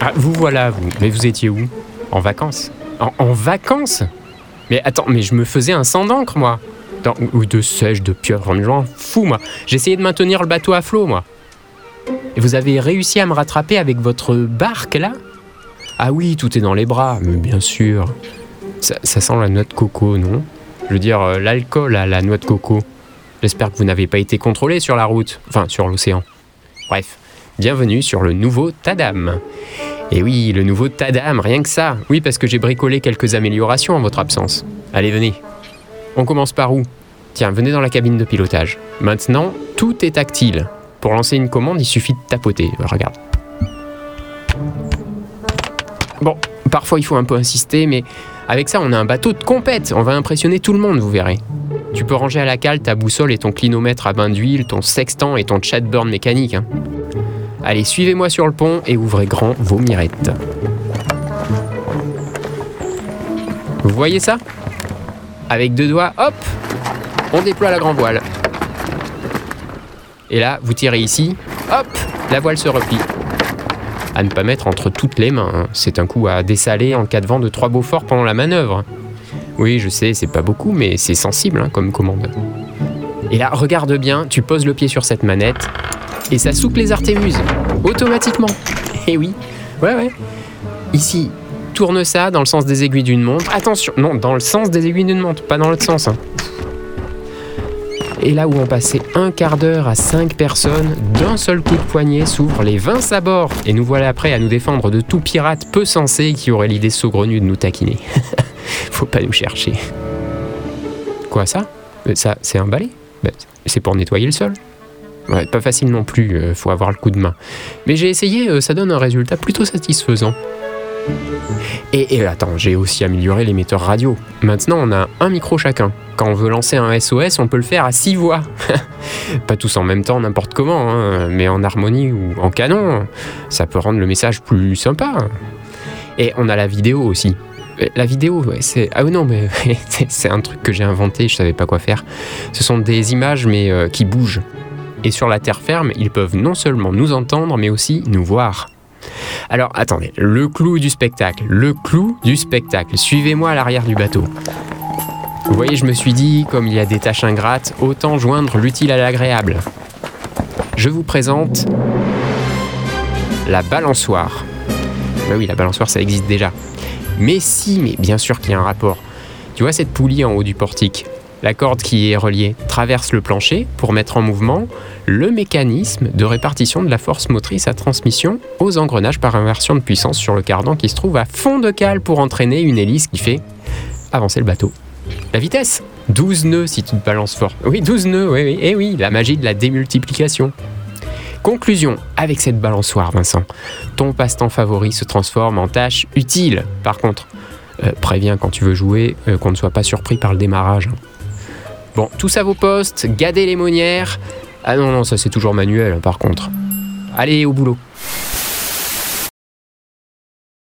Ah, vous voilà, vous. Mais vous étiez où? En vacances? En, vacances? Mais attends, mais je me faisais un sang d'encre, moi. Ou de sèche, de pieuvre, je m'en fous, moi. J'essayais de maintenir le bateau à flot, moi. Et vous avez réussi à me rattraper avec votre barque, là? Ah oui, tout est dans les bras, mais bien sûr. Ça, ça sent la noix de coco, non? Je veux dire, euh, l'alcool à la noix de coco. J'espère que vous n'avez pas été contrôlé sur la route, enfin sur l'océan. Bref, bienvenue sur le nouveau Tadam. Et oui, le nouveau Tadam, rien que ça. Oui, parce que j'ai bricolé quelques améliorations en votre absence. Allez, venez. On commence par où? Tiens, venez dans la cabine de pilotage. Maintenant, tout est tactile. Pour lancer une commande, il suffit de tapoter. Regarde. Bon, parfois il faut un peu insister, mais avec ça, on a un bateau de compète. On va impressionner tout le monde, vous verrez. Tu peux ranger à la cale ta boussole et ton clinomètre à bain d'huile, ton sextant et ton chatburn mécanique. hein. Allez, suivez-moi sur le pont et ouvrez grand vos mirettes. Vous voyez ça? Avec deux doigts, hop On déploie la grand voile. Et là, vous tirez ici, hop La voile se replie. À ne pas mettre entre toutes les mains. hein. C'est un coup à dessaler en cas de vent de trois beaux forts pendant la manœuvre. Oui, je sais, c'est pas beaucoup, mais c'est sensible hein, comme commande. Et là, regarde bien, tu poses le pied sur cette manette et ça souple les artémuses automatiquement. Et oui, ouais, ouais. Ici, tourne ça dans le sens des aiguilles d'une montre. Attention, non, dans le sens des aiguilles d'une montre, pas dans l'autre sens. hein. Et là où on passait un quart d'heure à cinq personnes, d'un seul coup de poignet s'ouvrent les 20 sabords. Et nous voilà prêts à nous défendre de tout pirate peu sensé qui aurait l'idée saugrenue de nous taquiner. Faut pas nous chercher. Quoi ça? Euh, Ça, c'est un balai? Bah, C'est pour nettoyer le sol. Pas facile non plus, euh, faut avoir le coup de main. Mais j'ai essayé, euh, ça donne un résultat plutôt satisfaisant. Et, et attends, j'ai aussi amélioré l'émetteur radio. Maintenant, on a un micro chacun. Quand on veut lancer un SOS, on peut le faire à six voix. Pas tous en même temps, n'importe comment, hein, mais en harmonie ou en canon. Ça peut rendre le message plus sympa. Et on a la vidéo aussi. Euh, La vidéo, c'est. Ah non, mais c'est- c'est un truc que j'ai inventé, je savais pas quoi faire. Ce sont des images, mais euh, qui bougent. Et sur la terre ferme, ils peuvent non seulement nous entendre, mais aussi nous voir. Alors attendez, le clou du spectacle, le clou du spectacle. Suivez-moi à l'arrière du bateau. Vous voyez, je me suis dit, comme il y a des tâches ingrates, autant joindre l'utile à l'agréable. Je vous présente la balançoire. Bah oui, la balançoire, ça existe déjà. Mais si, mais bien sûr qu'il y a un rapport. Tu vois cette poulie en haut du portique? La corde qui est reliée traverse le plancher pour mettre en mouvement le mécanisme de répartition de la force motrice à transmission aux engrenages par inversion de puissance sur le cardan qui se trouve à fond de cale pour entraîner une hélice qui fait avancer le bateau. La vitesse? 12 nœuds si tu te balances fort. Oui, 12 nœuds, oui, oui. Et oui, la magie de la démultiplication. Conclusion, avec cette balançoire, Vincent, ton passe-temps favori se transforme en tâche utile. Par contre, euh, préviens quand tu veux jouer euh, qu'on ne soit pas surpris par le démarrage. Bon, tous à vos postes, gardez les monnières. Ah non, non, ça c'est toujours manuel hein, par contre. Allez, au boulot.